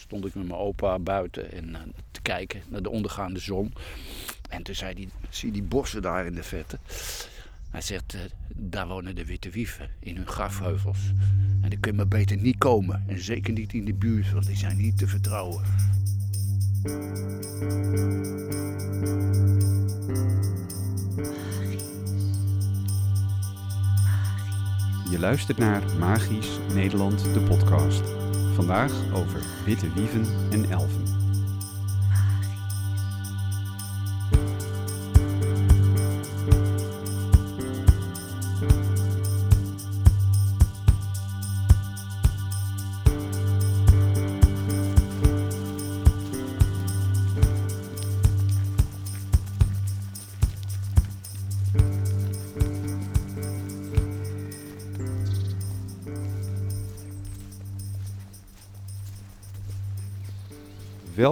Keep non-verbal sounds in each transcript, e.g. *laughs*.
stond ik met mijn opa buiten en, eh, te kijken naar de ondergaande zon. En toen zei hij, zie die bossen daar in de vette? Hij zegt, eh, daar wonen de witte wieven in hun grafheuvels. En daar kun je maar beter niet komen. En zeker niet in de buurt, want die zijn niet te vertrouwen. Je luistert naar Magisch Nederland, de podcast. Vandaag over witte wieven en elfen.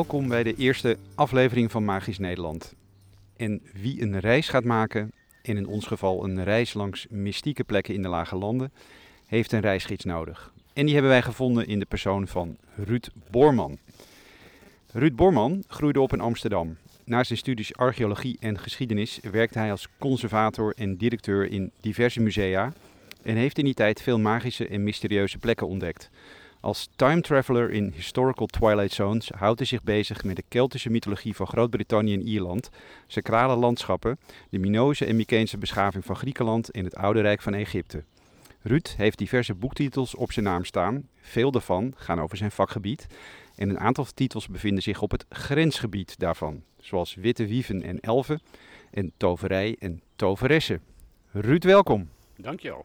Welkom bij de eerste aflevering van Magisch Nederland. En wie een reis gaat maken, en in ons geval een reis langs mystieke plekken in de Lage Landen, heeft een reisgids nodig. En die hebben wij gevonden in de persoon van Ruud Borman. Ruud Borman groeide op in Amsterdam. Na zijn studies archeologie en geschiedenis werkte hij als conservator en directeur in diverse musea en heeft in die tijd veel magische en mysterieuze plekken ontdekt. Als time traveler in historical twilight zones houdt hij zich bezig met de Keltische mythologie van Groot-Brittannië en Ierland, sacrale landschappen, de Minoze en Mykense beschaving van Griekenland en het Oude Rijk van Egypte. Ruud heeft diverse boektitels op zijn naam staan. Veel daarvan gaan over zijn vakgebied. En een aantal titels bevinden zich op het grensgebied daarvan, zoals Witte Wieven en Elfen en Toverij en Toveressen. Ruud, welkom. Dankjewel.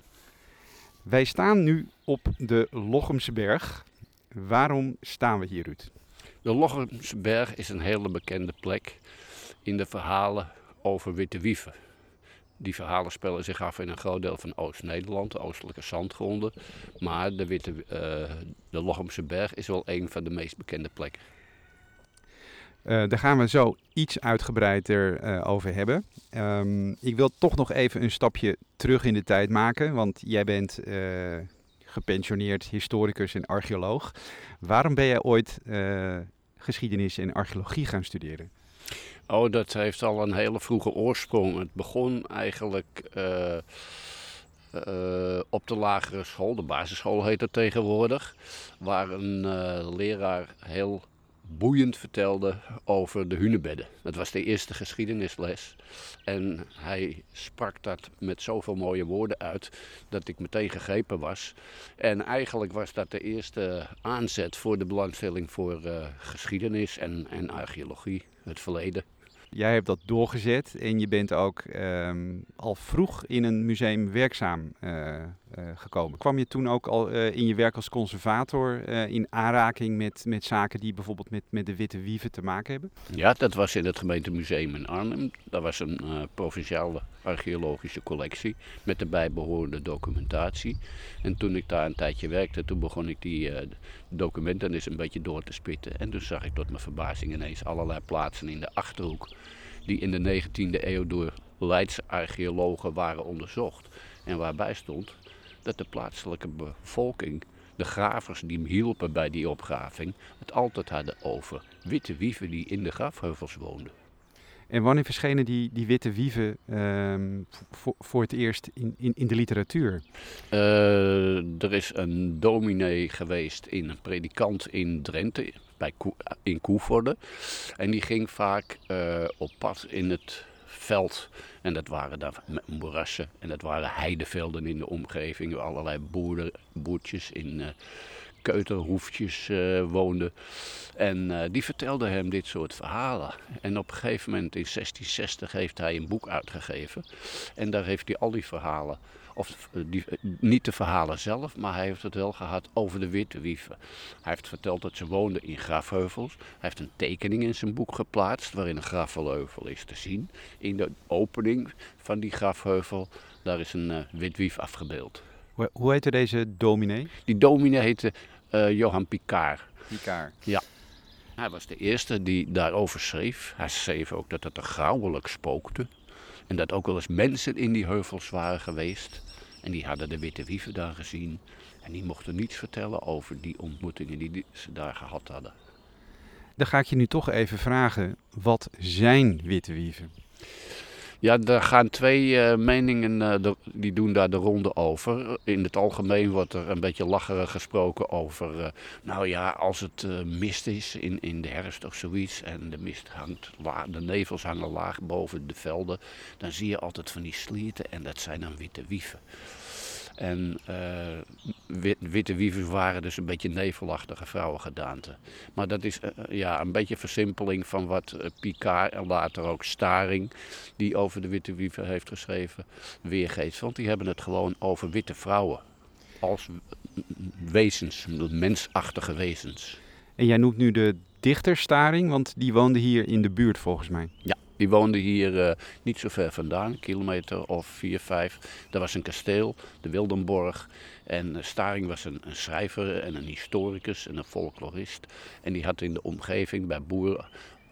Wij staan nu op de Lochemse Berg. Waarom staan we hier, Ruud? De Lochemse Berg is een hele bekende plek in de verhalen over witte wieven. Die verhalen spelen zich af in een groot deel van Oost-Nederland, de oostelijke zandgronden. Maar de, witte, uh, de Lochemse Berg is wel een van de meest bekende plekken. Uh, daar gaan we zo iets uitgebreider uh, over hebben. Um, ik wil toch nog even een stapje terug in de tijd maken, want jij bent gepensioneerd historicus en archeoloog. Waarom ben jij ooit geschiedenis en archeologie gaan studeren? Oh, dat heeft al een hele vroege oorsprong. Het begon eigenlijk op de lagere school, de basisschool heet het tegenwoordig, waar een leraar heel boeiend vertelde over de hunebedden. Dat was de eerste geschiedenisles. En hij sprak dat met zoveel mooie woorden uit dat ik meteen gegrepen was. En eigenlijk was dat de eerste aanzet voor de belangstelling voor uh, geschiedenis en, en archeologie, het verleden. Jij hebt dat doorgezet en je bent ook um, al vroeg in een museum werkzaam uh, gekomen. Kwam je toen ook al uh, in je werk als conservator in aanraking met, met zaken die bijvoorbeeld met, met de witte wieven te maken hebben? Ja, dat was in het gemeentemuseum in Arnhem. Dat was een provinciale archeologische collectie met de bijbehorende documentatie. En toen ik daar een tijdje werkte, toen begon ik die documenten eens een beetje door te spitten. En toen zag ik tot mijn verbazing ineens allerlei plaatsen in de Achterhoek die in de 19e eeuw door Leidse archeologen waren onderzocht. En waarbij stond dat de plaatselijke bevolking, de gravers die hem hielpen bij die opgraving, het altijd hadden over witte wieven die in de grafheuvels woonden. En wanneer verschenen die, die witte wieven uh, voor, voor het eerst in, in, in de literatuur? Uh, er is een dominee geweest, in, een predikant in Drenthe, bij in Koevoorde. En die ging vaak uh, op pad in het veld. En dat waren dan moerassen en dat waren heidevelden in de omgeving. Allerlei boeren, boertjes in uh, keuterhoefjes uh, woonden. En uh, die vertelde hem dit soort verhalen. En op een gegeven moment in 1660 heeft hij een boek uitgegeven. En daar heeft hij al die verhalen of die, niet de verhalen zelf, maar hij heeft het wel gehad over de witte wieven. Hij heeft verteld dat ze woonden in grafheuvels. Hij heeft een tekening in zijn boek geplaatst waarin een grafheuvel is te zien. In de opening van die grafheuvel, daar is een uh, wit wief afgebeeld. Hoe, hoe heette deze dominee? Die dominee heette uh, Johan Picard. Picard? Ja. Hij was de eerste die daarover schreef. Hij schreef ook dat het er grauwelijk spookte. En dat ook wel eens mensen in die heuvels waren geweest. En die hadden de witte wieven daar gezien. En die mochten niets vertellen over die ontmoetingen die ze daar gehad hadden. Dan ga ik je nu toch even vragen, wat zijn witte wieven? Ja, er gaan twee uh, meningen, uh, die doen daar de ronde over. In het algemeen wordt er een beetje lacherig gesproken over, uh, nou ja, als het mist is in, in de herfst of zoiets en de mist hangt, de nevels hangen laag boven de velden, dan zie je altijd van die slierten en dat zijn dan witte wieven. En uh, witte wievers waren dus een beetje nevelachtige vrouwengedaanten. Maar dat is uh, ja, een beetje versimpeling van wat Picard en later ook Staring, die over de witte wiever heeft geschreven, weergeeft. Want die hebben het gewoon over witte vrouwen. Als wezens, mensachtige wezens. En jij noemt nu de dichter Staring, want die woonde hier in de buurt volgens mij. Ja, die woonde hier uh, niet zo ver vandaan, kilometer of vier, vijf. Daar was een kasteel, de Wildenborg. En uh, Staring was een, schrijver en een historicus en een folklorist. En die had in de omgeving bij boeren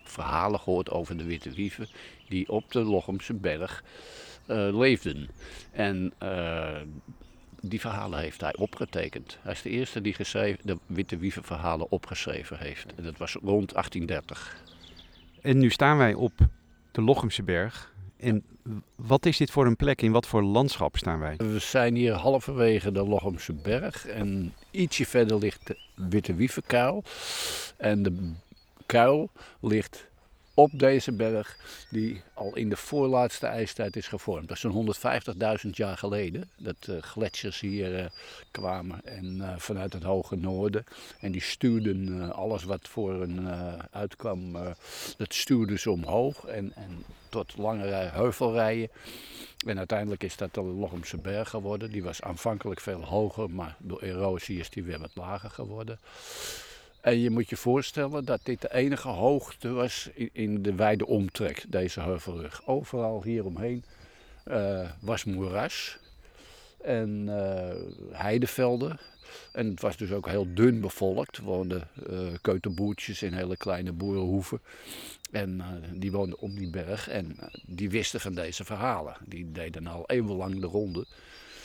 verhalen gehoord over de witte wieven die op de Lochemse berg uh, leefden. En die verhalen heeft hij opgetekend. Hij is de eerste die de witte wieven verhalen opgeschreven heeft. En dat was rond 1830. En nu staan wij op de Lochemse Berg. En wat is dit voor een plek? In wat voor landschap staan wij? We zijn hier halverwege de Lochemse Berg. En ietsje verder ligt de Witte Wievenkuil. En de kuil ligt op deze berg, die al in de voorlaatste ijstijd is gevormd. Dat is zo'n 150.000 jaar geleden dat uh, gletsjers hier uh, kwamen en uh, vanuit het hoge noorden. En die stuurden alles wat voor hen uitkwam, dat stuurden ze omhoog en, en tot langere heuvelrijen. En uiteindelijk is dat de Lochemse berg geworden. Die was aanvankelijk veel hoger, maar door erosie is die weer wat lager geworden. En je moet je voorstellen dat dit de enige hoogte was in, de wijde omtrek, deze heuvelrug. Overal hieromheen uh, was moeras en uh, heidevelden. En het was dus ook heel dun bevolkt. Er woonden uh, keuterboertjes in hele kleine boerenhoeven. En die woonden om die berg en die wisten van deze verhalen. Die deden al eeuwenlang de ronde.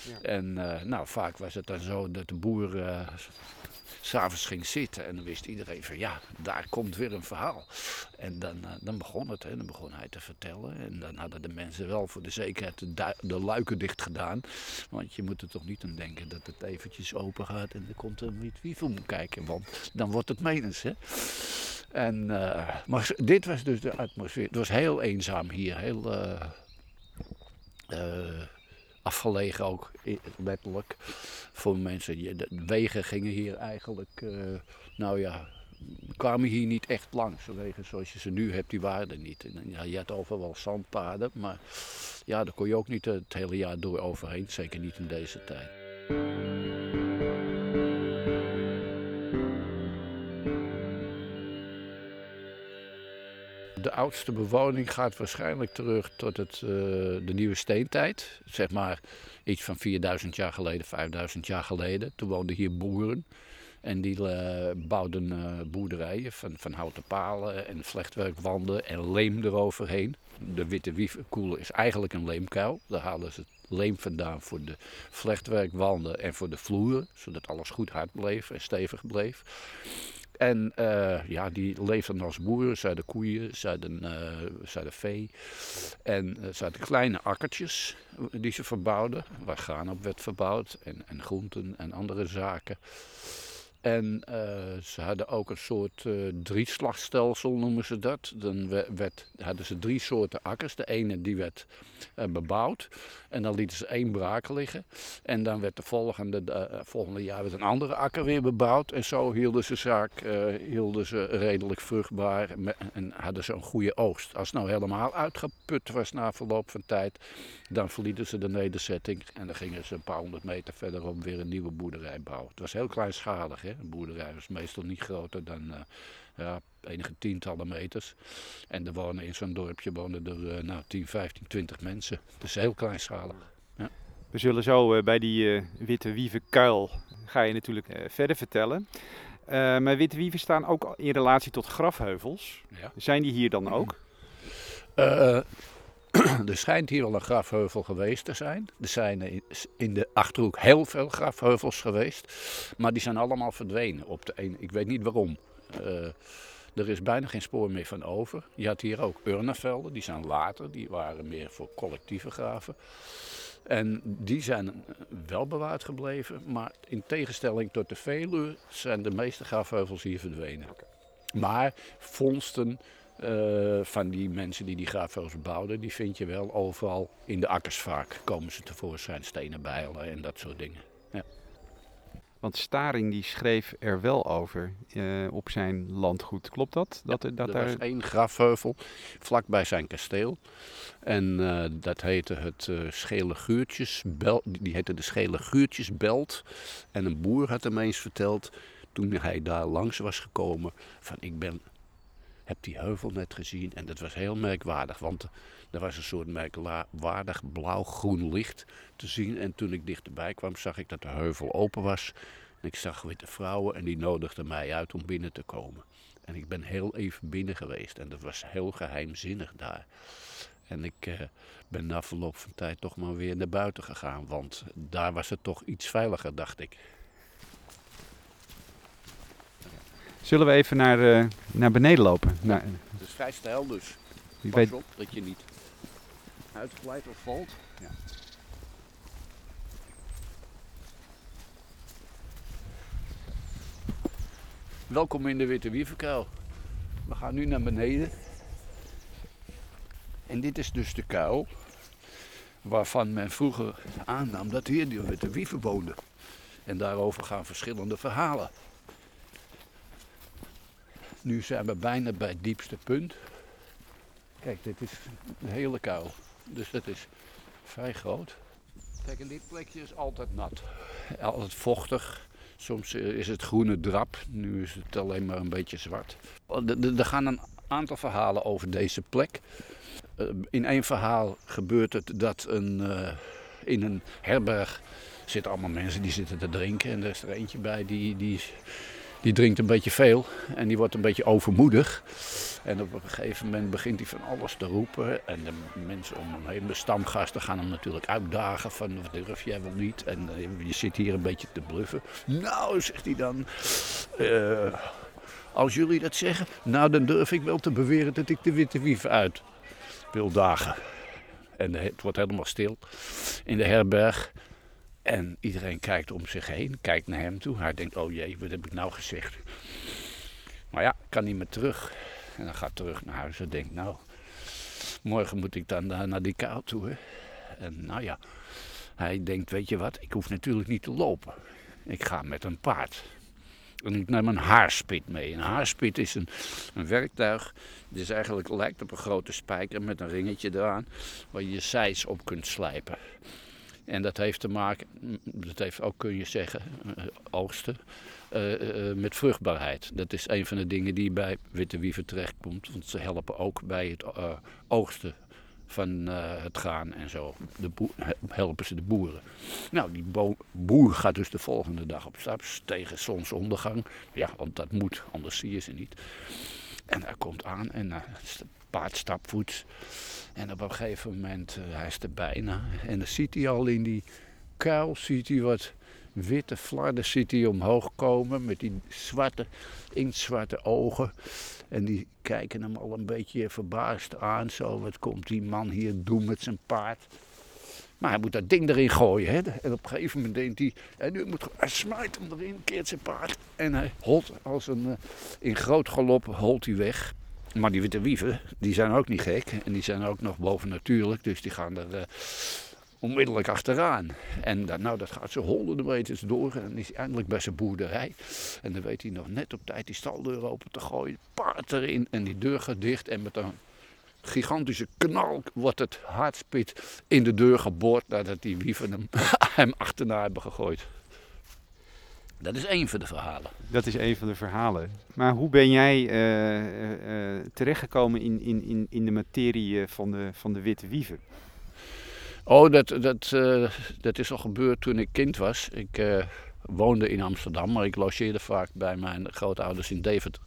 Ja. En nou, vaak was het dan zo dat de boer s'avonds ging zitten en dan wist iedereen van ja, daar komt weer een verhaal. En dan, uh, dan begon het, hè. dan begon hij te vertellen. En dan hadden de mensen wel voor de zekerheid de, luiken dicht gedaan. Want je moet er toch niet aan denken dat het eventjes open gaat en er komt een wit wievel kijken. Want dan wordt het menens. Hè. En, uh, maar dit was dus de atmosfeer. Het was heel eenzaam hier. Heel, uh, afgelegen ook, letterlijk, voor mensen. De wegen gingen hier eigenlijk, uh, nou ja, kwamen hier niet echt langs. De wegen zoals je ze nu hebt, die waren er niet. Ja, je had overal zandpaden, maar ja, daar kon je ook niet het hele jaar door overheen. Zeker niet in deze tijd. De oudste bewoning gaat waarschijnlijk terug tot het, uh, de nieuwe steentijd. Zeg maar iets van 4000 jaar geleden, 5000 jaar geleden. Toen woonden hier boeren. En die uh, bouwden uh, boerderijen van, van houten palen en vlechtwerkwanden en leem eroverheen. De witte wiefkoel is eigenlijk een leemkuil. Daar halen ze leem vandaan voor de vlechtwerkwanden en voor de vloeren. Zodat alles goed hard bleef en stevig bleef. En uh, ja, die leefden als boeren. Ze hadden koeien, ze hadden, uh, ze vee. En uh, ze hadden kleine akkertjes die ze verbouwden. Waar graan op werd verbouwd. En, en groenten en andere zaken. En uh, ze hadden ook een soort uh, drieslagstelsel, noemen ze dat. Dan werd, hadden ze drie soorten akkers. De ene die werd uh, bebouwd en dan lieten ze één braak liggen. En dan werd de volgende, volgende jaar werd een andere akker weer bebouwd. En zo hielden ze zaak hielden ze redelijk vruchtbaar en hadden ze een goede oogst. Als het nou helemaal uitgeput was na verloop van tijd, dan verlieten ze de nederzetting. En dan gingen ze een paar honderd meter verderop weer een nieuwe boerderij bouwen. Het was heel kleinschalig. Hè? Een boerderij was meestal niet groter dan uh, ja, enige tientallen meters. En er wonen in zo'n dorpje wonen er uh, nou, 10, 15, 20 mensen. Dus heel kleinschalig. Ja. We zullen zo uh, bij die witte wievenkuil ga je natuurlijk verder vertellen. maar witte wieven staan ook in relatie tot grafheuvels. Ja. Zijn die hier dan ook? *clears throat* er schijnt hier wel een grafheuvel geweest te zijn. Er zijn in de Achterhoek heel veel grafheuvels geweest. Maar die zijn allemaal verdwenen. Op de een, ik weet niet waarom. Uh, er is bijna geen spoor meer van over. Je had hier ook urnenvelden, die zijn later. Die waren meer voor collectieve graven. En die zijn wel bewaard gebleven. Maar in tegenstelling tot de Veluwe zijn de meeste grafheuvels hier verdwenen. Maar vondsten uh, van die mensen die die graafheuvels bouwden, die vind je wel overal in de akkers vaak. Komen ze tevoorschijn, stenen bijlen en dat soort dingen. Ja. Want Staring die schreef er wel over uh, op zijn landgoed. Klopt dat? dat, ja, dat er was één grafheuvel vlakbij zijn kasteel. En uh, dat heette het uh, Schele Guurtjesbelt. Die heette de Schele Guurtjesbelt. En een boer had hem eens verteld, toen hij daar langs was gekomen, van ik ben heb die heuvel net gezien en dat was heel merkwaardig. Want er was een soort merkwaardig blauw-groen licht te zien. En toen ik dichterbij kwam, zag ik dat de heuvel open was. En ik zag witte vrouwen en die nodigden mij uit om binnen te komen. En ik ben heel even binnen geweest en dat was heel geheimzinnig daar. En ik eh, ben na verloop van tijd toch maar weer naar buiten gegaan, want daar was het toch iets veiliger, dacht ik. Zullen we even naar, uh, naar beneden lopen? Ja, naar, het is vrij stijl dus. Pas weet... op dat je niet uitglijdt of valt. Ja. Welkom in de Witte Wieverkuil. We gaan nu naar beneden. En dit is dus de kuil waarvan men vroeger aannam dat hier de Witte Wieven woonde. En daarover gaan verschillende verhalen. Nu zijn we bijna bij het diepste punt. Kijk, dit is een hele kuil. Dus dat is vrij groot. Kijk, en dit plekje is altijd nat. Altijd vochtig. Soms eh, is het groene drap. Nu is het alleen maar een beetje zwart. Er gaan een aantal verhalen over deze plek. Eh, in één verhaal gebeurt het dat een, uh, in een herberg zitten allemaal mensen die zitten te drinken. En er is er eentje bij die, die die drinkt een beetje veel en die wordt een beetje overmoedig. En op een gegeven moment begint hij van alles te roepen. En de mensen om hem heen, de stamgasten, gaan hem natuurlijk uitdagen van durf jij wel niet. En eh, je zit hier een beetje te bluffen. Nou, zegt hij dan, uh, als jullie dat zeggen, nou dan durf ik wel te beweren dat ik de witte wief uit wil dagen. En het wordt helemaal stil in de herberg. En iedereen kijkt om zich heen, kijkt naar hem toe. Hij denkt, oh jee, wat heb ik nou gezegd? Maar ja, kan niet meer terug. En dan gaat terug naar huis en denkt, nou, morgen moet ik dan naar die kuil toe. En nou ja, hij denkt, weet je wat, ik hoef natuurlijk niet te lopen. Ik ga met een paard. En ik neem een haarspit mee. Een haarspit is een, een werktuig. Het is eigenlijk, lijkt op een grote spijker met een ringetje eraan. Waar je je zijs op kunt slijpen. En dat heeft te maken, dat heeft ook kun je zeggen, uh, oogsten, uh, uh, met vruchtbaarheid. Dat is een van de dingen die bij witte wieven terechtkomt. Want ze helpen ook bij het oogsten van het graan en zo. De helpen ze de boeren. Nou, die boer gaat dus de volgende dag op stap tegen zonsondergang. Ja, want dat moet, anders zie je ze niet. En hij komt aan en paard stapvoets. En op een gegeven moment, uh, hij is er bijna. En dan ziet hij al in die kuil, ziet hij wat witte flarden ziet hij omhoog komen. Met die zwarte, inktzwarte ogen. En die kijken hem al een beetje verbaasd aan. Zo, wat komt die man hier doen met zijn paard? Maar hij moet dat ding erin gooien. Hè? En op een gegeven moment denkt hij, en nu moet, hij smijt hem erin, keert zijn paard. En hij holt als een, uh, in groot galop holt hij weg. Maar die witte wieven, die zijn ook niet gek. En die zijn ook nog bovennatuurlijk. Dus die gaan er uh, onmiddellijk achteraan. En dan, nou, dat gaat zo honderden meters door. En dan is hij eindelijk bij zijn boerderij. En dan weet hij nog net op tijd die staldeur open te gooien. Paard erin. En die deur gaat dicht. En met een gigantische knal wordt het hartspit in de deur geboord. Nadat die wieven hem, *laughs* hem achterna hebben gegooid. Dat is één van de verhalen. Dat is één van de verhalen. Maar hoe ben jij uh, uh, terechtgekomen in, in, in, in de materie van de, van de witte wiever? Oh, dat, dat, dat is al gebeurd toen ik kind was. Ik, woonde in Amsterdam, maar ik logeerde vaak bij mijn grootouders in Deventer.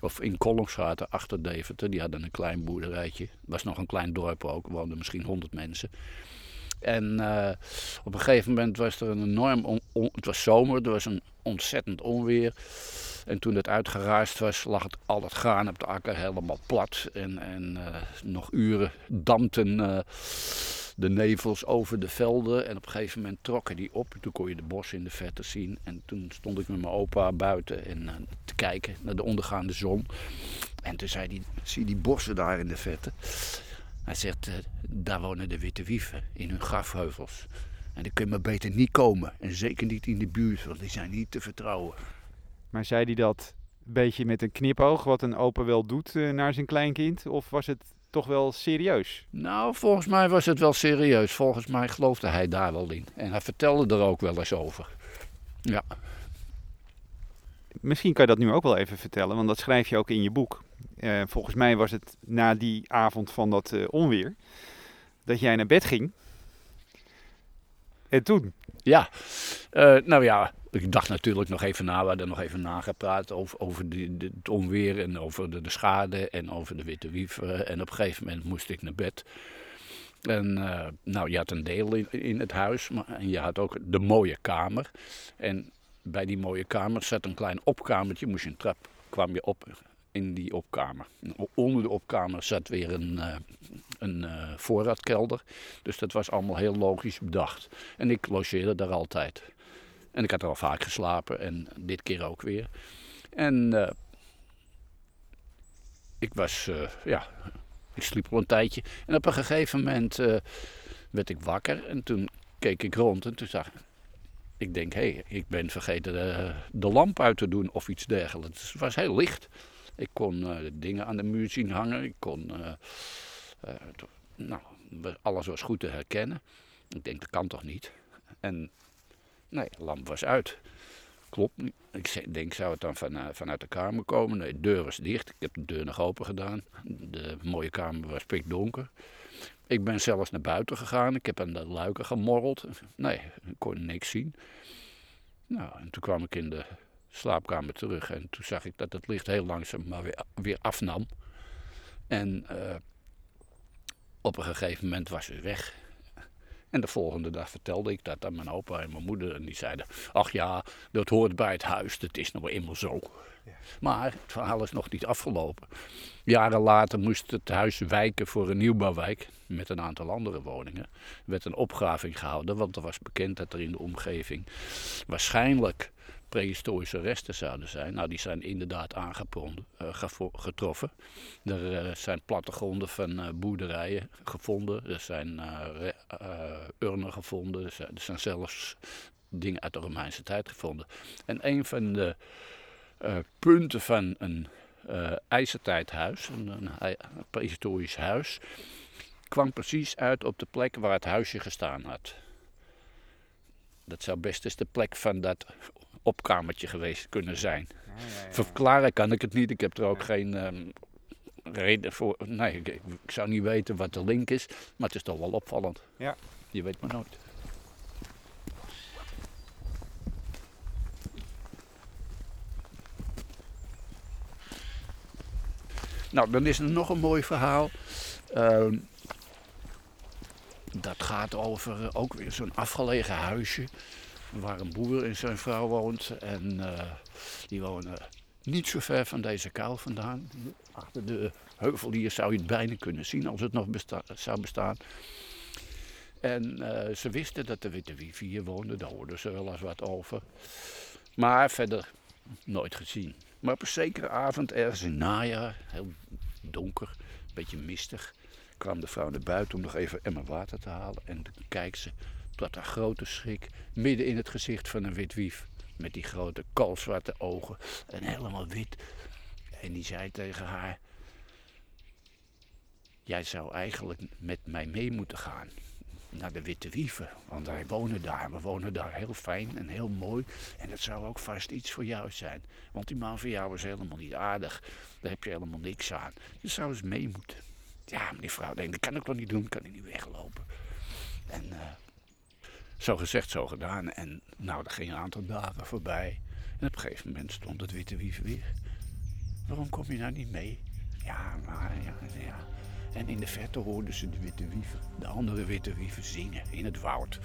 Of in Kolomstraat, achter Deventer. Die hadden een klein boerderijtje. Het was nog een klein dorp ook, woonden misschien 100 mensen. En uh, op een gegeven moment was er een enorm, het was zomer, er was een ontzettend onweer. En toen het uitgeraasd was, lag het, al het graan op de akker helemaal plat. En, en uh, nog uren dampten uh, de nevels over de velden. En op een gegeven moment trokken die op. Toen kon je de bossen in de verte zien. En toen stond ik met mijn opa buiten en, te kijken naar de ondergaande zon. En toen zei hij, zie die bossen daar in de verte? Hij zegt, daar wonen de witte wieven in hun grafheuvels. En dan kun je maar beter niet komen. En zeker niet in de buurt, want die zijn niet te vertrouwen. Maar zei hij dat een beetje met een knipoog, wat een opa wel doet uh, naar zijn kleinkind? Of was het toch wel serieus? Nou, volgens mij was het wel serieus. Volgens mij geloofde hij daar wel in. En hij vertelde er ook wel eens over. Ja. Misschien kan je dat nu ook wel even vertellen, want dat schrijf je ook in je boek. Uh, volgens mij was het na die avond van dat uh, onweer dat jij naar bed ging. En toen? Ja, uh, nou ja, ik dacht natuurlijk nog even na, we hadden nog even nagepraat over, over de, het onweer en over de, de, schade en over de witte wieven. En op een gegeven moment moest ik naar bed. En nou, je had een deel in, in het huis, maar en je had ook de mooie kamer. En bij die mooie kamer zat een klein opkamertje, moest je een trap, kwam je op in die opkamer. Onder de opkamer zat weer een, uh, een uh, voorraadkelder. Dus dat was allemaal heel logisch bedacht. En ik logeerde daar altijd. En ik had er al vaak geslapen en dit keer ook weer. En uh, ik was, ja, ik sliep al een tijdje. En op een gegeven moment werd ik wakker en toen keek ik rond en toen zag ik ik denk, hé, hey, ik ben vergeten de, de, lamp uit te doen of iets dergelijks. Het was heel licht. Ik kon uh, dingen aan de muur zien hangen. Ik kon, uh, uh, nou, alles was goed te herkennen. Ik denk, dat kan toch niet? En nee, de lamp was uit. Klopt niet. Ik denk, zou het dan van, vanuit de kamer komen? Nee, de deur was dicht. Ik heb de deur nog open gedaan. De mooie kamer was pikdonker. Ik ben zelfs naar buiten gegaan. Ik heb aan de luiken gemorreld. Nee, ik kon niks zien. Nou, en toen kwam ik in de slaapkamer terug. En toen zag ik dat het licht heel langzaam maar weer, weer afnam. En uh, op een gegeven moment was het weg. En de volgende dag vertelde ik dat aan mijn opa en mijn moeder. En die zeiden, ach ja, dat hoort bij het huis. Dat is nou eenmaal zo. Ja. Maar het verhaal is nog niet afgelopen. Jaren later moest het huis wijken voor een nieuwbouwwijk met een aantal andere woningen. Er werd een opgraving gehouden, want er was bekend dat er in de omgeving waarschijnlijk prehistorische resten zouden zijn. Nou, die zijn inderdaad aangetroffen. Er uh, zijn plattegronden van uh, boerderijen gevonden. Er zijn uh, urnen gevonden. Er zijn, er zijn, zelfs dingen uit de Romeinse tijd gevonden. En een van de punten van een ijzertijdhuis, een, een, een prehistorisch huis, kwam precies uit op de plek waar het huisje gestaan had. Dat zou best eens de plek van dat opkamertje geweest kunnen zijn. Ja, ja, ja. Verklaren kan ik het niet. Ik heb er ook geen um, reden voor. Nee, ik, ik, zou niet weten wat de link is. Maar het is toch wel opvallend. Ja. Je weet maar nooit. Nou, dan is er nog een mooi verhaal. Uh, dat gaat over uh, ook weer zo'n afgelegen huisje waar een boer en zijn vrouw woont. En uh, die wonen niet zo ver van deze kuil vandaan. Achter de heuvel hier zou je het bijna kunnen zien als het nog zou bestaan. En uh, ze wisten dat de witte wifi hier woonde, daar hoorden ze wel eens wat over. Maar verder nooit gezien. Maar op een zekere avond, ergens in najaar, heel donker, een beetje mistig, kwam de vrouw naar buiten om nog even emmer water te halen. En dan kijkt ze tot haar grote schrik midden in het gezicht van een wit wief. Met die grote koolzwarte ogen en helemaal wit. En die zei tegen haar: Jij zou eigenlijk met mij mee moeten gaan naar de Witte Wieven. Want wij wonen daar. We wonen daar heel fijn en heel mooi. En dat zou ook vast iets voor jou zijn. Want die man van jou is helemaal niet aardig. Daar heb je helemaal niks aan. Je zou eens mee moeten. Ja, meneer vrouw, denk, dat kan ik toch niet doen. Kan ik niet weglopen. En uh, Zo gezegd, zo gedaan. En nou, er ging een aantal dagen voorbij. En op een gegeven moment stond het witte wief weer. Waarom kom je nou niet mee? Ja, maar ja, ja. En in de verte hoorden ze de witte wieven, de andere witte wieven zingen in het woud.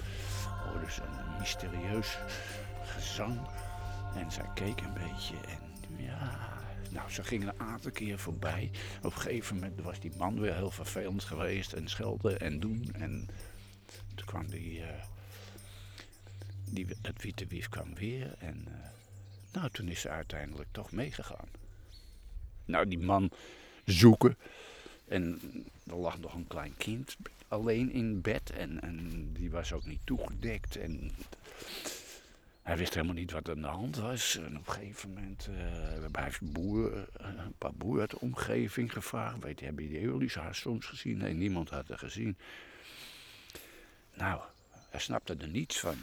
Hoorden ze een mysterieus gezang. En zij keek een beetje en ja, nou, ze gingen een aantal keer voorbij. Op een gegeven moment was die man weer heel vervelend geweest en schelden en doen. En toen kwam die, uh, die het witte wief kwam weer en uh, nou, toen is ze uiteindelijk toch meegegaan. Nou, die man zoeken. En er lag nog een klein kind alleen in bed. En, en die was ook niet toegedekt. En hij wist helemaal niet wat er aan de hand was. En op een gegeven moment uh, hij heeft boer, uh, een paar boeren uit de omgeving gevraagd. Weet je, hebben jullie haar soms gezien? Nee, niemand had haar gezien. Nou, hij snapte er niets van.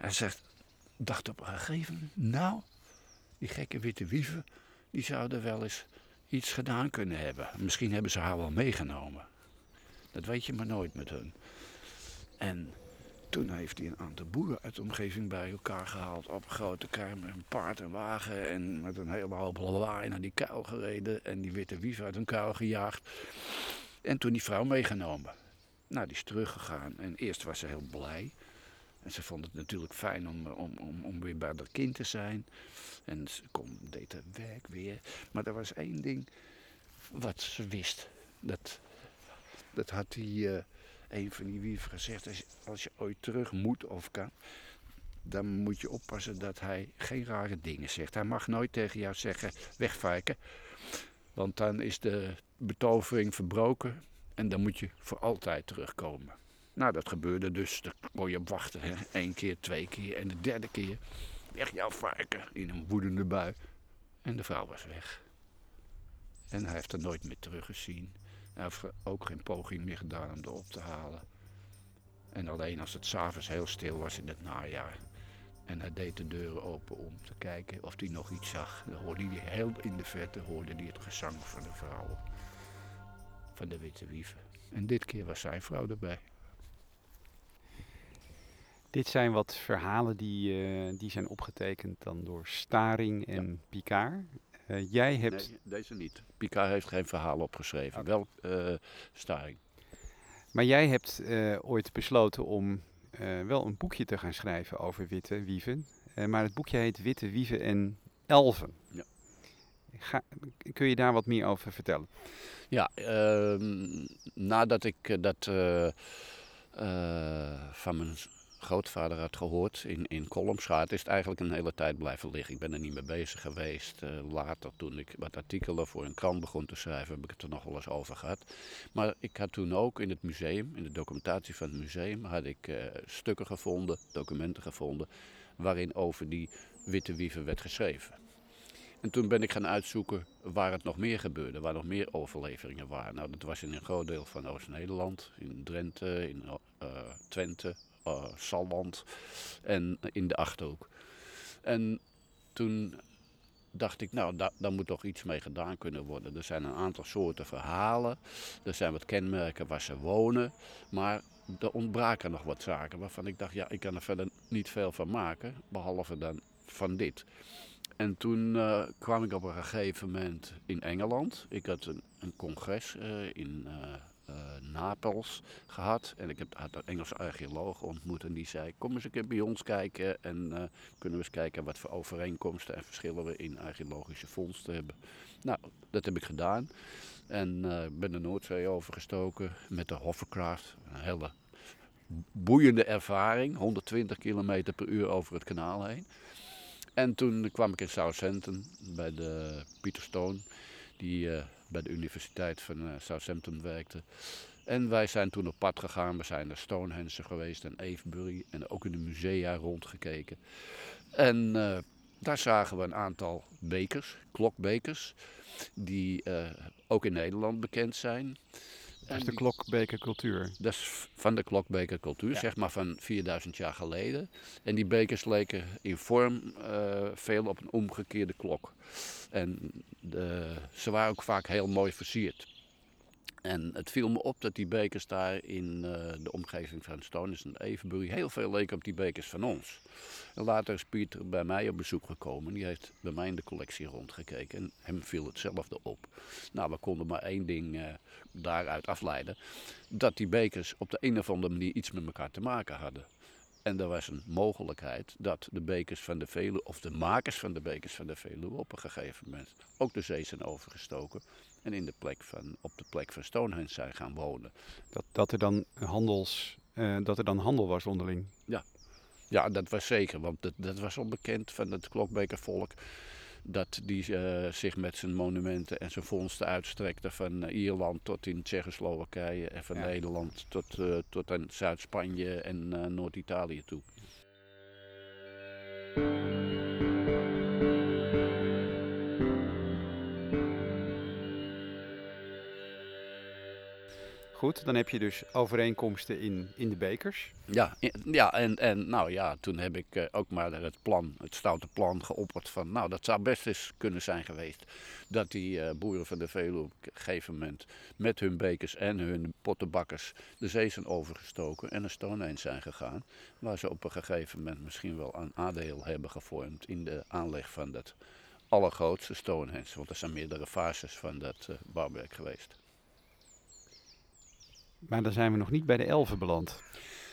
Hij zegt, dacht op een gegeven moment, nou, die gekke witte wieven, die zouden wel eens iets gedaan kunnen hebben. Misschien hebben ze haar wel meegenomen. Dat weet je maar nooit met hun. En toen heeft hij een aantal boeren uit de omgeving bij elkaar gehaald. Op een grote kar met een paard en wagen. En met een hele hoop lawaai naar die kuil gereden. En die witte wief uit een kuil gejaagd. En toen die vrouw meegenomen. Nou, die is teruggegaan. En eerst was ze heel blij. En ze vond het natuurlijk fijn om, om, om, om weer bij dat kind te zijn. En ze kon, deed het werk weer. Maar er was één ding wat ze wist. Dat, dat had die, uh, een van die wieven gezegd. Als, je ooit terug moet of kan, dan moet je oppassen dat hij geen rare dingen zegt. Hij mag nooit tegen jou zeggen, wegvarken. Want dan is de betovering verbroken en dan moet je voor altijd terugkomen. Nou, dat gebeurde dus. Daar kon je op wachten. Hè. Eén keer, twee keer en de derde keer. Weg jouw varken in een woedende bui. En de vrouw was weg. En hij heeft er nooit meer teruggezien. Hij heeft ook geen poging meer gedaan om er op te halen. En alleen als het s'avonds heel stil was in het najaar. En hij deed de deuren open om te kijken of hij nog iets zag. Dan hoorde hij heel in de verte hoorde hij het gezang van de vrouw. Van de witte wieven. En dit keer was zijn vrouw erbij. Dit zijn wat verhalen die, uh, die zijn opgetekend dan door Staring en ja. Picard. Uh, jij hebt... Nee, deze niet. Picard heeft geen verhaal opgeschreven. Okay. Wel uh, Staring. Maar jij hebt ooit besloten om wel een boekje te gaan schrijven over witte wieven. maar het boekje heet Witte wieven en elfen. Ja. Ga, kun je daar wat meer over vertellen? Ja, ehm, nadat ik dat van mijn grootvader had gehoord in, in Kolomschaat, is het eigenlijk een hele tijd blijven liggen. Ik ben er niet mee bezig geweest. Uh, later, toen ik wat artikelen voor een krant begon te schrijven, heb ik het er nog wel eens over gehad. Maar ik had toen ook in het museum, in de documentatie van het museum, had ik uh, stukken gevonden, documenten gevonden, waarin over die witte wieven werd geschreven. En toen ben ik gaan uitzoeken waar het nog meer gebeurde, waar nog meer overleveringen waren. Nou, dat was in een groot deel van Oost-Nederland, in Drenthe, in uh, Twente, uh, en in de Achterhoek. En toen dacht ik, nou, da daar moet toch iets mee gedaan kunnen worden. Er zijn een aantal soorten verhalen, er zijn wat kenmerken waar ze wonen, maar er ontbraken nog wat zaken waarvan ik dacht, ja, ik kan er verder niet veel van maken, behalve dan van dit. En toen uh, kwam ik op een gegeven moment in Engeland. Ik had een, een congres uh, in uh, Napels gehad. En ik heb had een Engelse archeoloog ontmoet en die zei, kom eens een keer bij ons kijken. En kunnen we eens kijken wat voor overeenkomsten en verschillen we in archeologische vondsten hebben. Nou, dat heb ik gedaan. En ben de Noordzee overgestoken met de hovercraft. Een hele boeiende ervaring. 120 km per uur over het kanaal heen. En toen kwam ik in Southampton bij de Peter Stone, die uh, bij de Universiteit van uh, Southampton werkte. En wij zijn toen op pad gegaan. We zijn naar Stonehenge geweest en Avebury en ook in de musea rondgekeken. En uh, daar zagen we een aantal bekers, klokbekers, die ook in Nederland bekend zijn. Dat is de klokbekercultuur. Dat is van de klokbekercultuur, ja. zeg maar van 4000 jaar geleden. En die bekers leken in vorm uh, veel op een omgekeerde klok. En de, ze waren ook vaak heel mooi versierd. En het viel me op dat die bekers daar in uh, de omgeving van Stones en Evenbury heel veel leken op die bekers van ons. En later is Pieter bij mij op bezoek gekomen. Die heeft bij mij in de collectie rondgekeken en hem viel hetzelfde op. Nou, we konden maar één ding uh, daaruit afleiden. Dat die bekers op de een of andere manier iets met elkaar te maken hadden. En er was een mogelijkheid dat de bekers van de Veluwe, of de makers van de bekers van de Veluwe, op een gegeven moment ook de zee zijn overgestoken. En in de plek van, op de plek van Stonehenge zijn gaan wonen. Dat, dat, er, dan handels, uh, dat er dan handel was onderling? Ja, ja dat was zeker. Want dat, dat was al bekend van het Klokbekervolk dat die uh, zich met zijn monumenten en zijn vondsten uitstrekte van uh, Ierland tot in Tsjechoslowakije en van ja. Nederland tot, uh, tot aan Zuid-Spanje en Noord-Italië toe. Goed, dan heb je dus overeenkomsten in, in de bekers. Ja, ja en, en nou ja, toen heb ik uh, ook maar het plan, het stoute plan geopperd van... nou, dat zou best eens kunnen zijn geweest dat die uh, boeren van de Veluwe op een gegeven moment... met hun bekers en hun pottenbakkers de zee zijn overgestoken en naar Stonehenge zijn gegaan. Waar ze op een gegeven moment misschien wel een aandeel hebben gevormd in de aanleg van dat allergrootste Stonehenge. Want er zijn meerdere fases van dat uh, bouwwerk geweest. Maar dan zijn we nog niet bij de elfen beland.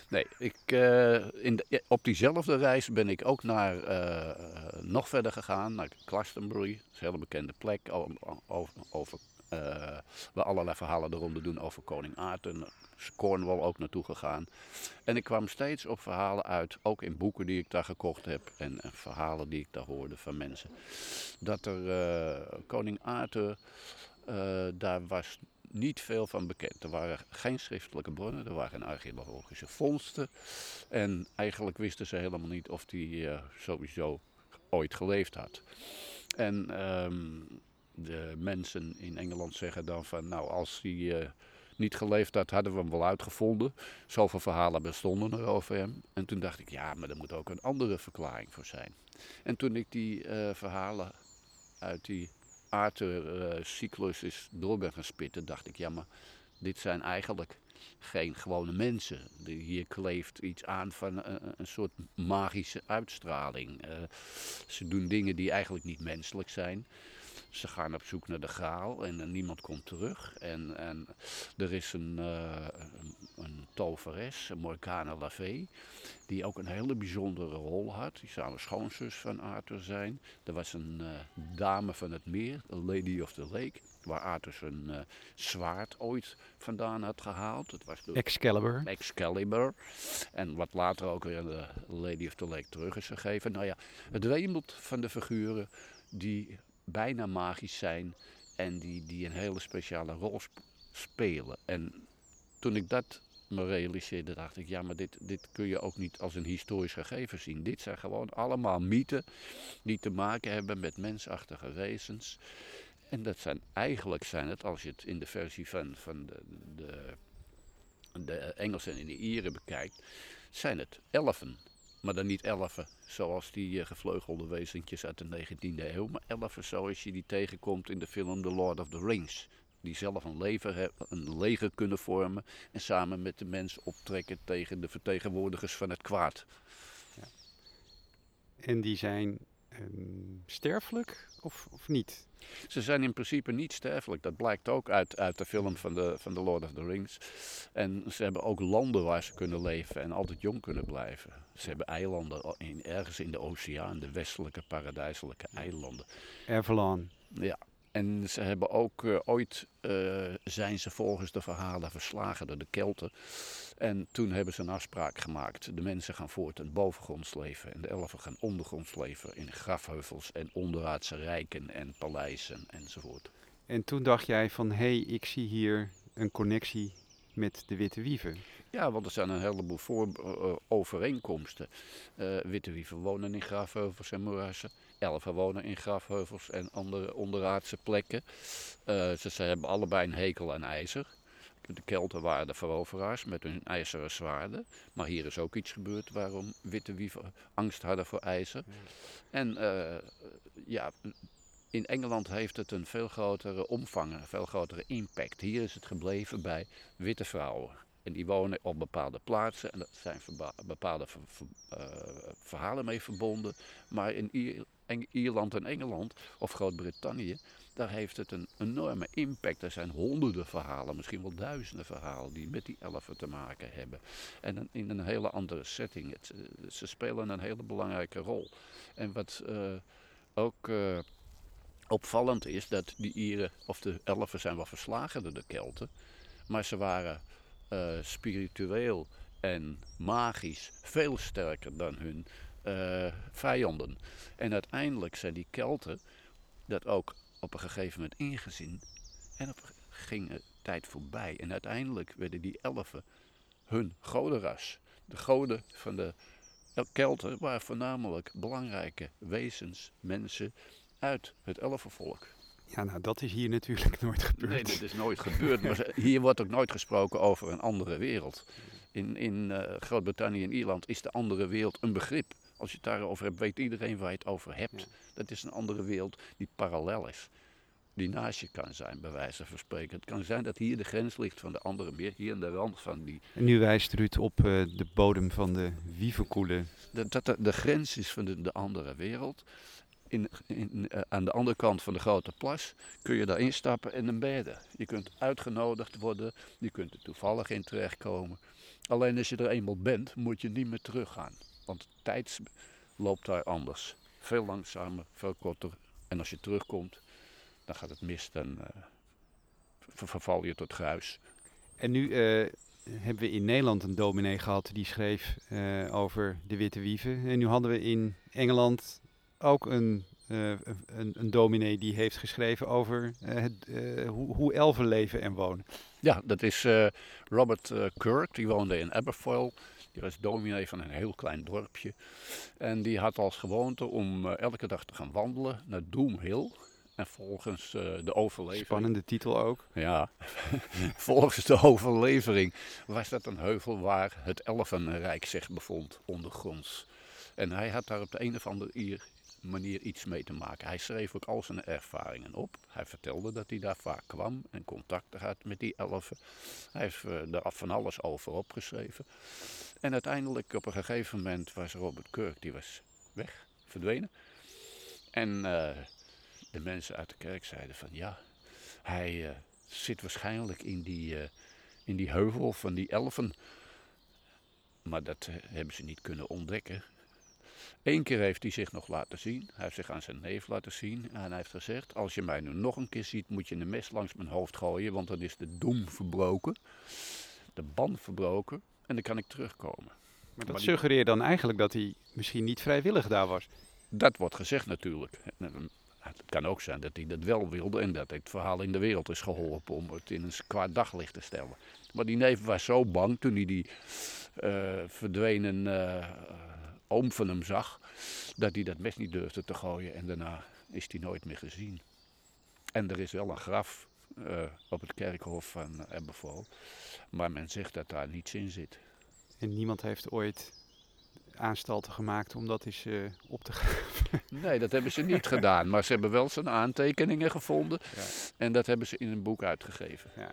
Nee, ik, uh, in op diezelfde reis ben ik ook naar, uh, nog verder gegaan, naar Glastonbury. Dat is een hele bekende plek over, over uh, waar allerlei verhalen eronder doen over koning Arthur. Cornwall ook naartoe gegaan. En ik kwam steeds op verhalen uit, ook in boeken die ik daar gekocht heb en, en verhalen die ik daar hoorde van mensen. Dat er koning Arthur, daar was niet veel van bekend. Er waren geen schriftelijke bronnen, er waren geen archeologische vondsten. En eigenlijk wisten ze helemaal niet of hij uh, sowieso ooit geleefd had. En um, de mensen in Engeland zeggen dan van, nou als hij uh, niet geleefd had, hadden we hem wel uitgevonden. Zoveel verhalen bestonden er over hem. En toen dacht ik, ja, maar er moet ook een andere verklaring voor zijn. En toen ik die uh, verhalen uit die Arthur-cyclus is door gaan spitten, dacht ik, ja, maar dit zijn eigenlijk geen gewone mensen. Hier kleeft iets aan van een, een soort magische uitstraling. Uh, ze doen dingen die eigenlijk niet menselijk zijn. Ze gaan op zoek naar de graal en, en niemand komt terug. En, en er is een, uh, een, een toveres, Morgana Lavey, die ook een hele bijzondere rol had. Die zou een schoonzus van Arthur zijn. Er was een uh, dame van het meer, de Lady of the Lake, waar Arthur zijn uh, zwaard ooit vandaan had gehaald. Het was Excalibur. Excalibur. En wat later ook weer de Lady of the Lake terug is gegeven. Nou ja, het wemelt van de figuren die bijna magisch zijn en die, die een hele speciale rol sp spelen. En toen ik dat me realiseerde, dacht ik, ja, maar dit, dit kun je ook niet als een historisch gegeven zien. Dit zijn gewoon allemaal mythen die te maken hebben met mensachtige wezens. En dat zijn eigenlijk zijn het, als je het in de versie van, van de, de, de Engelsen en de Ieren bekijkt, zijn het elfen. Maar dan niet elfen zoals die uh, gevleugelde wezentjes uit de 19e eeuw, maar elfen zoals je die tegenkomt in de film The Lord of the Rings. Die zelf een, lever een leger kunnen vormen en samen met de mens optrekken tegen de vertegenwoordigers van het kwaad. Ja. En die zijn um, sterfelijk of, of niet? Ze zijn in principe niet sterfelijk. Dat blijkt ook uit, uit de film van de, van The Lord of the Rings. En ze hebben ook landen waar ze kunnen leven en altijd jong kunnen blijven. Ze hebben eilanden in, ergens in de oceaan, de westelijke paradijselijke eilanden. Avalon. Ja, en ze hebben ook uh, ooit uh, zijn ze volgens de verhalen verslagen door de Kelten. En toen hebben ze een afspraak gemaakt. De mensen gaan voortaan bovengronds leven en de elfen gaan ondergronds leven in grafheuvels en onderaardse rijken en paleizen enzovoort. En toen dacht jij van hé, hey, ik zie hier een connectie met de Witte Wieven. Ja, want er zijn een heleboel voor, uh, overeenkomsten. Uh, witte Wieven wonen in grafheuvels en moerassen. Elfen wonen in grafheuvels en andere onderaardse plekken. Uh, ze, ze, hebben allebei een hekel aan ijzer. De Kelten waren de veroveraars met hun ijzeren zwaarden. Maar hier is ook iets gebeurd waarom witte wieven angst hadden voor ijzer. En ja, in Engeland heeft het een veel grotere omvang, een veel grotere impact. Hier is het gebleven bij witte vrouwen. En die wonen op bepaalde plaatsen en daar zijn bepaalde eh, verhalen mee verbonden. Maar in Ierland en Engeland of Groot-Brittannië, daar heeft het een enorme impact. Er zijn honderden verhalen, misschien wel duizenden verhalen die met die elfen te maken hebben. En in een hele andere setting. Het, eh, ze spelen een hele belangrijke rol. En wat uh, ook opvallend is, dat die Ieren, of de elfen zijn wel verslagen door de Kelten, maar ze waren uh, spiritueel en magisch veel sterker dan hun uh, vijanden. En uiteindelijk zijn die Kelten dat ook op een gegeven moment ingezien. En op ging de tijd voorbij. En uiteindelijk werden die elfen hun godenras. De goden van de Kelten waren voornamelijk belangrijke wezens, mensen uit het elfenvolk. Ja, nou dat is hier natuurlijk *laughs* nooit gebeurd. Nee, dat is nooit gebeurd. Maar hier wordt ook nooit gesproken over een andere wereld. In, in uh, Groot-Brittannië en Ierland is de andere wereld een begrip. Als je het daarover hebt, weet iedereen waar je het over hebt. Dat is een andere wereld die parallel is. Die naast je kan zijn, bij wijze van spreken. Het kan zijn dat hier de grens ligt van de andere meer, hier aan de rand van die. En nu wijst Ruud op uh, de bodem van de Wieverkoele. Dat, dat de, de, grens is van de, de andere wereld. In, uh, aan de andere kant van de grote plas kun je daar instappen en een bedden. Je kunt uitgenodigd worden, je kunt er toevallig in terechtkomen. Alleen als je er eenmaal bent, moet je niet meer teruggaan. Want tijd loopt daar anders. Veel langzamer, veel korter. En als je terugkomt, dan gaat het mis, dan uh, verval je tot gruis. En nu uh, hebben we in Nederland een dominee gehad die schreef over de witte wieven. En nu hadden we in Engeland ook een, een, een, dominee die heeft geschreven over het, hoe, hoe elfen leven en wonen. Ja, dat is Robert Kirk, die woonde in Aberfoyle. Die was dominee van een heel klein dorpje. En die had als gewoonte om elke dag te gaan wandelen naar Doom Hill. En volgens uh, de overlevering. Spannende titel ook. Ja. *laughs* volgens de overlevering was dat een heuvel waar het Elfenrijk zich bevond, ondergronds. En hij had daar op de een of andere manier iets mee te maken. Hij schreef ook al zijn ervaringen op. Hij vertelde dat hij daar vaak kwam en contacten had met die elfen. Hij heeft uh, er van alles over opgeschreven. En uiteindelijk op een gegeven moment was Robert Kirk, die was weg, verdwenen. En uh, de mensen uit de kerk zeiden van ja, hij uh, zit waarschijnlijk in die, in die heuvel van die elfen. Maar dat hebben ze niet kunnen ontdekken. Eén keer heeft hij zich nog laten zien. Hij heeft zich aan zijn neef laten zien. En hij heeft gezegd: Als je mij nu nog een keer ziet, moet je een mes langs mijn hoofd gooien. Want dan is de doem verbroken. De band verbroken. En dan kan ik terugkomen. Maar dat suggereert dan eigenlijk dat hij misschien niet vrijwillig daar was. Dat wordt gezegd natuurlijk. Het kan ook zijn dat hij dat wel wilde en dat het verhaal in de wereld is geholpen om het in een kwaad daglicht te stellen. Maar die neef was zo bang toen hij die uh, verdwenen uh, oom van hem zag, dat hij dat mes niet durfde te gooien en daarna is hij nooit meer gezien. En er is wel een graf uh, op het kerkhof van Eberval, maar men zegt dat daar niets in zit. En niemand heeft ooit aanstalten gemaakt om dat eens uh, op te graven? *laughs* Nee, dat hebben ze niet *laughs* gedaan. Maar ze hebben wel zijn aantekeningen gevonden. Ja. En dat hebben ze in een boek uitgegeven. Ja.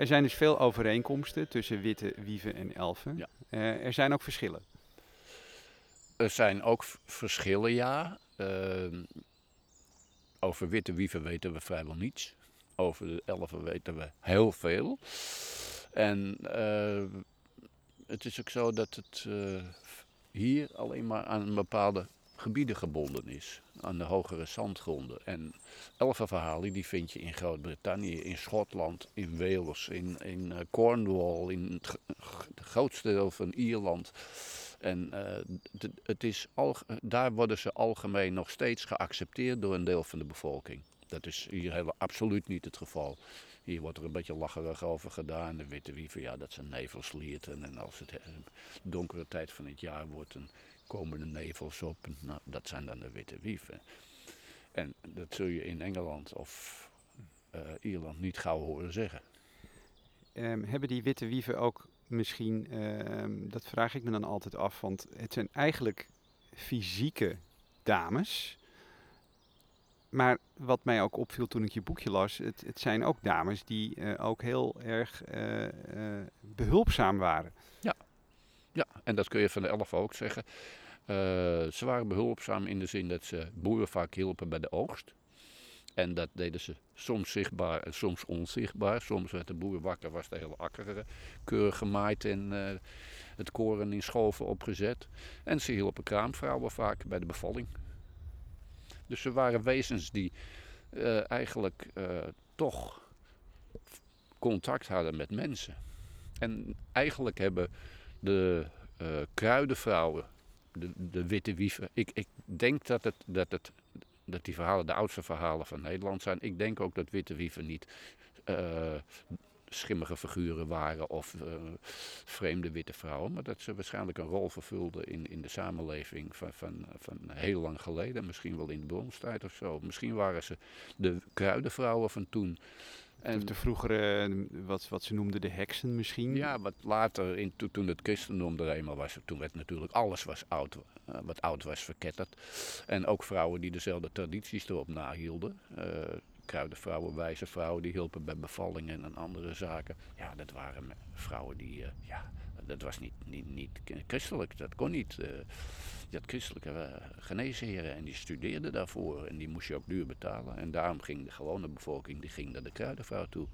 Er zijn dus veel overeenkomsten tussen witte wieven en elfen. Ja. Uh, er zijn ook verschillen. Er zijn ook verschillen, ja. Uh, over witte wieven weten we vrijwel niets. Over de elfen weten we heel veel. En uh, het is ook zo dat het hier alleen maar aan bepaalde gebieden gebonden is. Aan de hogere zandgronden. En elfenverhalen die vind je in Groot-Brittannië, in Schotland, in Wales, in, in uh, Cornwall, in het, grootste deel van Ierland. En uh, het is daar worden ze algemeen nog steeds geaccepteerd door een deel van de bevolking. Dat is hier helemaal absoluut niet het geval. Hier wordt er een beetje lacherig over gedaan. De witte wieven, ja, dat zijn nevelsliert. En, en als het donkere tijd van het jaar wordt, dan komen de nevels op. nou, dat zijn dan de witte wieven. En dat zul je in Engeland of uh, Ierland niet gauw horen zeggen. ehm, hebben die witte wieven ook misschien, ehm, dat vraag ik me dan altijd af, want het zijn eigenlijk fysieke dames. Maar wat mij ook opviel toen ik je boekje las, het, het zijn ook dames die eh, ook heel erg eh, eh, behulpzaam waren. Ja, en dat kun je van de elf ook zeggen. Eh, ze waren behulpzaam in de zin dat ze boeren vaak hielpen bij de oogst. En dat deden ze soms zichtbaar en soms onzichtbaar. Soms werd de boer wakker, was de hele akker eh, keurig gemaaid en eh, het koren in schoven opgezet. En ze hielpen kraamvrouwen vaak bij de bevalling. Dus ze waren wezens die eigenlijk toch contact hadden met mensen. En eigenlijk hebben de kruidenvrouwen, de, de witte wieven. Ik, ik denk dat, het, dat, het, dat die verhalen de oudste verhalen van Nederland zijn. Ik denk ook dat witte wieven niet eh, schimmige figuren waren of eh, vreemde witte vrouwen. Maar dat ze waarschijnlijk een rol vervulden in, in de samenleving van, van, van heel lang geleden. Misschien wel in de bronstijd of zo. Misschien waren ze de kruidenvrouwen van toen. En de vroegere, eh, wat, wat ze noemden de heksen misschien. Ja, wat later, in, to- toen het christendom er eenmaal was, toen werd natuurlijk alles was oud, eh, wat oud was verketterd. En ook vrouwen die dezelfde tradities erop nahielden. Kruidenvrouwen, wijze vrouwen, die hielpen bij bevallingen en andere zaken. Ja, dat waren vrouwen die, eh, ja, dat was niet, niet, niet christelijk, dat kon niet. Eh, je had christelijke eh, geneesheren en die studeerden daarvoor en die moest je ook duur betalen. En daarom ging de gewone bevolking die ging naar de kruidenvrouw toe.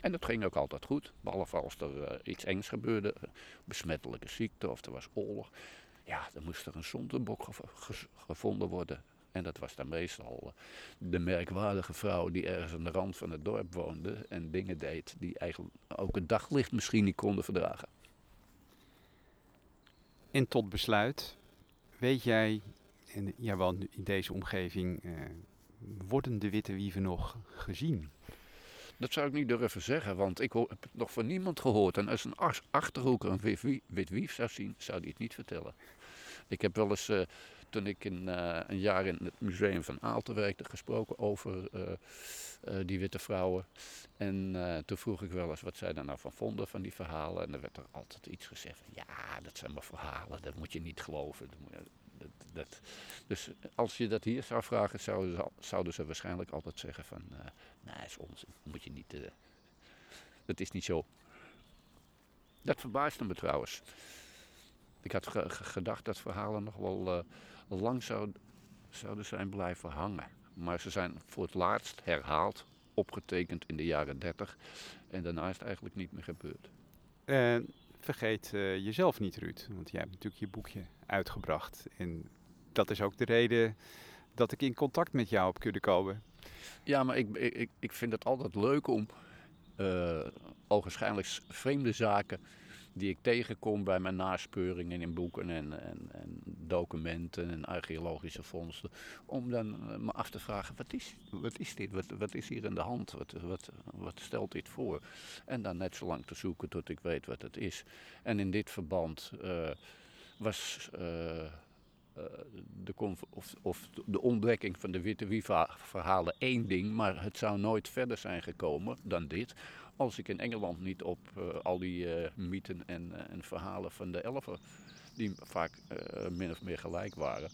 En dat ging ook altijd goed, behalve als er iets engs gebeurde, besmettelijke ziekte of er was oorlog. Ja, dan moest er een zondebok gevonden worden. En dat was dan meestal eh, de merkwaardige vrouw die ergens aan de rand van het dorp woonde en dingen deed die eigenlijk ook het daglicht misschien niet konden verdragen. En tot besluit, weet jij, en jij woont in deze omgeving, eh, worden de witte wieven nog gezien? Dat zou ik niet durven zeggen, want ik heb het nog van niemand gehoord. En als een ach- achterhoeker een wit wief zou zien, zou die het niet vertellen. Ik heb wel eens, eh, toen ik in, eh, een jaar in het museum van Aalten werkte, gesproken over eh, eh, die witte vrouwen. En toen vroeg ik wel eens wat zij daar nou van vonden, van die verhalen. En er werd er altijd iets gezegd ja, dat zijn maar verhalen, dat moet je niet geloven. Dat dat. Dus als je dat hier zou vragen, zouden ze, zouden ze waarschijnlijk altijd zeggen van, nee, is onzin, moet je niet, dat is niet zo. Dat verbaasde me trouwens. Ik had ge- ge- gedacht dat verhalen nog wel lang zou, zouden zijn blijven hangen. Maar ze zijn voor het laatst herhaald, opgetekend in de jaren 30. En daarna is het eigenlijk niet meer gebeurd. Eh, vergeet eh, jezelf niet, Ruud, want jij hebt natuurlijk je boekje uitgebracht. En dat is ook de reden dat ik in contact met jou heb kunnen komen. Ja, maar ik, ik, ik vind het altijd leuk om ogenschijnlijk s- vreemde zaken die ik tegenkom bij mijn naspeuringen in boeken en, en, en documenten en archeologische vondsten, om dan eh, me af te vragen, wat is, wat is dit? Wat, wat is hier aan de hand? Wat, wat, wat stelt dit voor? En dan net zo lang te zoeken tot ik weet wat het is. En in dit verband eh, was... eh, de, of, of de ontdekking van de Witte Wie-verhalen één ding, maar het zou nooit verder zijn gekomen dan dit. Als ik in Engeland niet op eh, al die eh, mythen en, eh, en verhalen van de elfen, die vaak min of meer gelijk waren,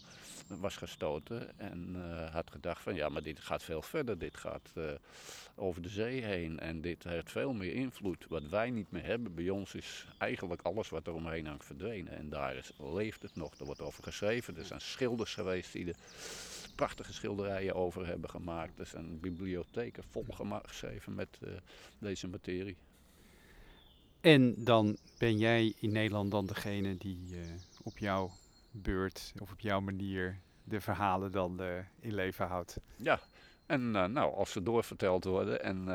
was gestoten en had gedacht van ja, maar dit gaat veel verder. Dit gaat over de zee heen en dit heeft veel meer invloed wat wij niet meer hebben. Bij ons is eigenlijk alles wat er omheen hangt verdwenen en daar is, leeft het nog. Er wordt over geschreven. Er zijn schilders geweest die er prachtige schilderijen over hebben gemaakt. Er zijn bibliotheken vol gema- geschreven met eh, deze materie. En dan ben jij in Nederland dan degene die eh, op jouw beurt of op jouw manier de verhalen dan eh, in leven houdt. Ja, en nou, als ze doorverteld worden en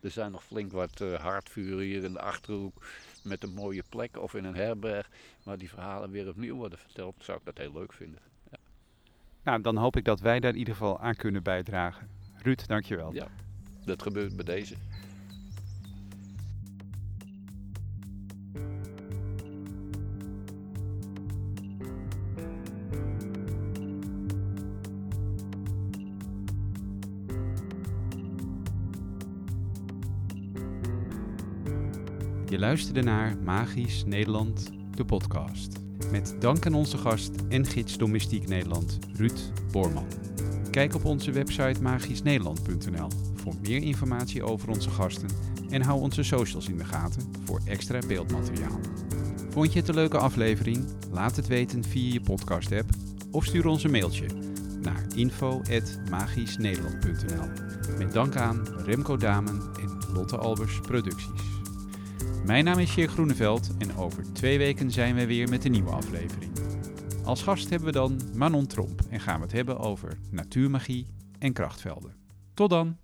er zijn nog flink wat haardvuren hier in de Achterhoek met een mooie plek of in een herberg, waar die verhalen weer opnieuw worden verteld, zou ik dat heel leuk vinden. Nou, dan hoop ik dat wij daar in ieder geval aan kunnen bijdragen. Ruud, dankjewel. Ja, dat gebeurt bij deze. Je luisterde naar Magisch Nederland, de podcast. Met dank aan onze gast en gids Domestiek Nederland, Ruud Boorman. Kijk op onze website magischnederland.nl voor meer informatie over onze gasten en hou onze socials in de gaten voor extra beeldmateriaal. Vond je het een leuke aflevering? Laat het weten via je podcast-app of stuur ons een mailtje naar info.magischnederland.nl. Met dank aan Remco Damen en Lotte Albers Producties. Mijn naam is Sjeer Groeneveld en over twee weken zijn we weer met een nieuwe aflevering. Als gast hebben we dan Manon Tromp en gaan we het hebben over natuurmagie en krachtvelden. Tot dan!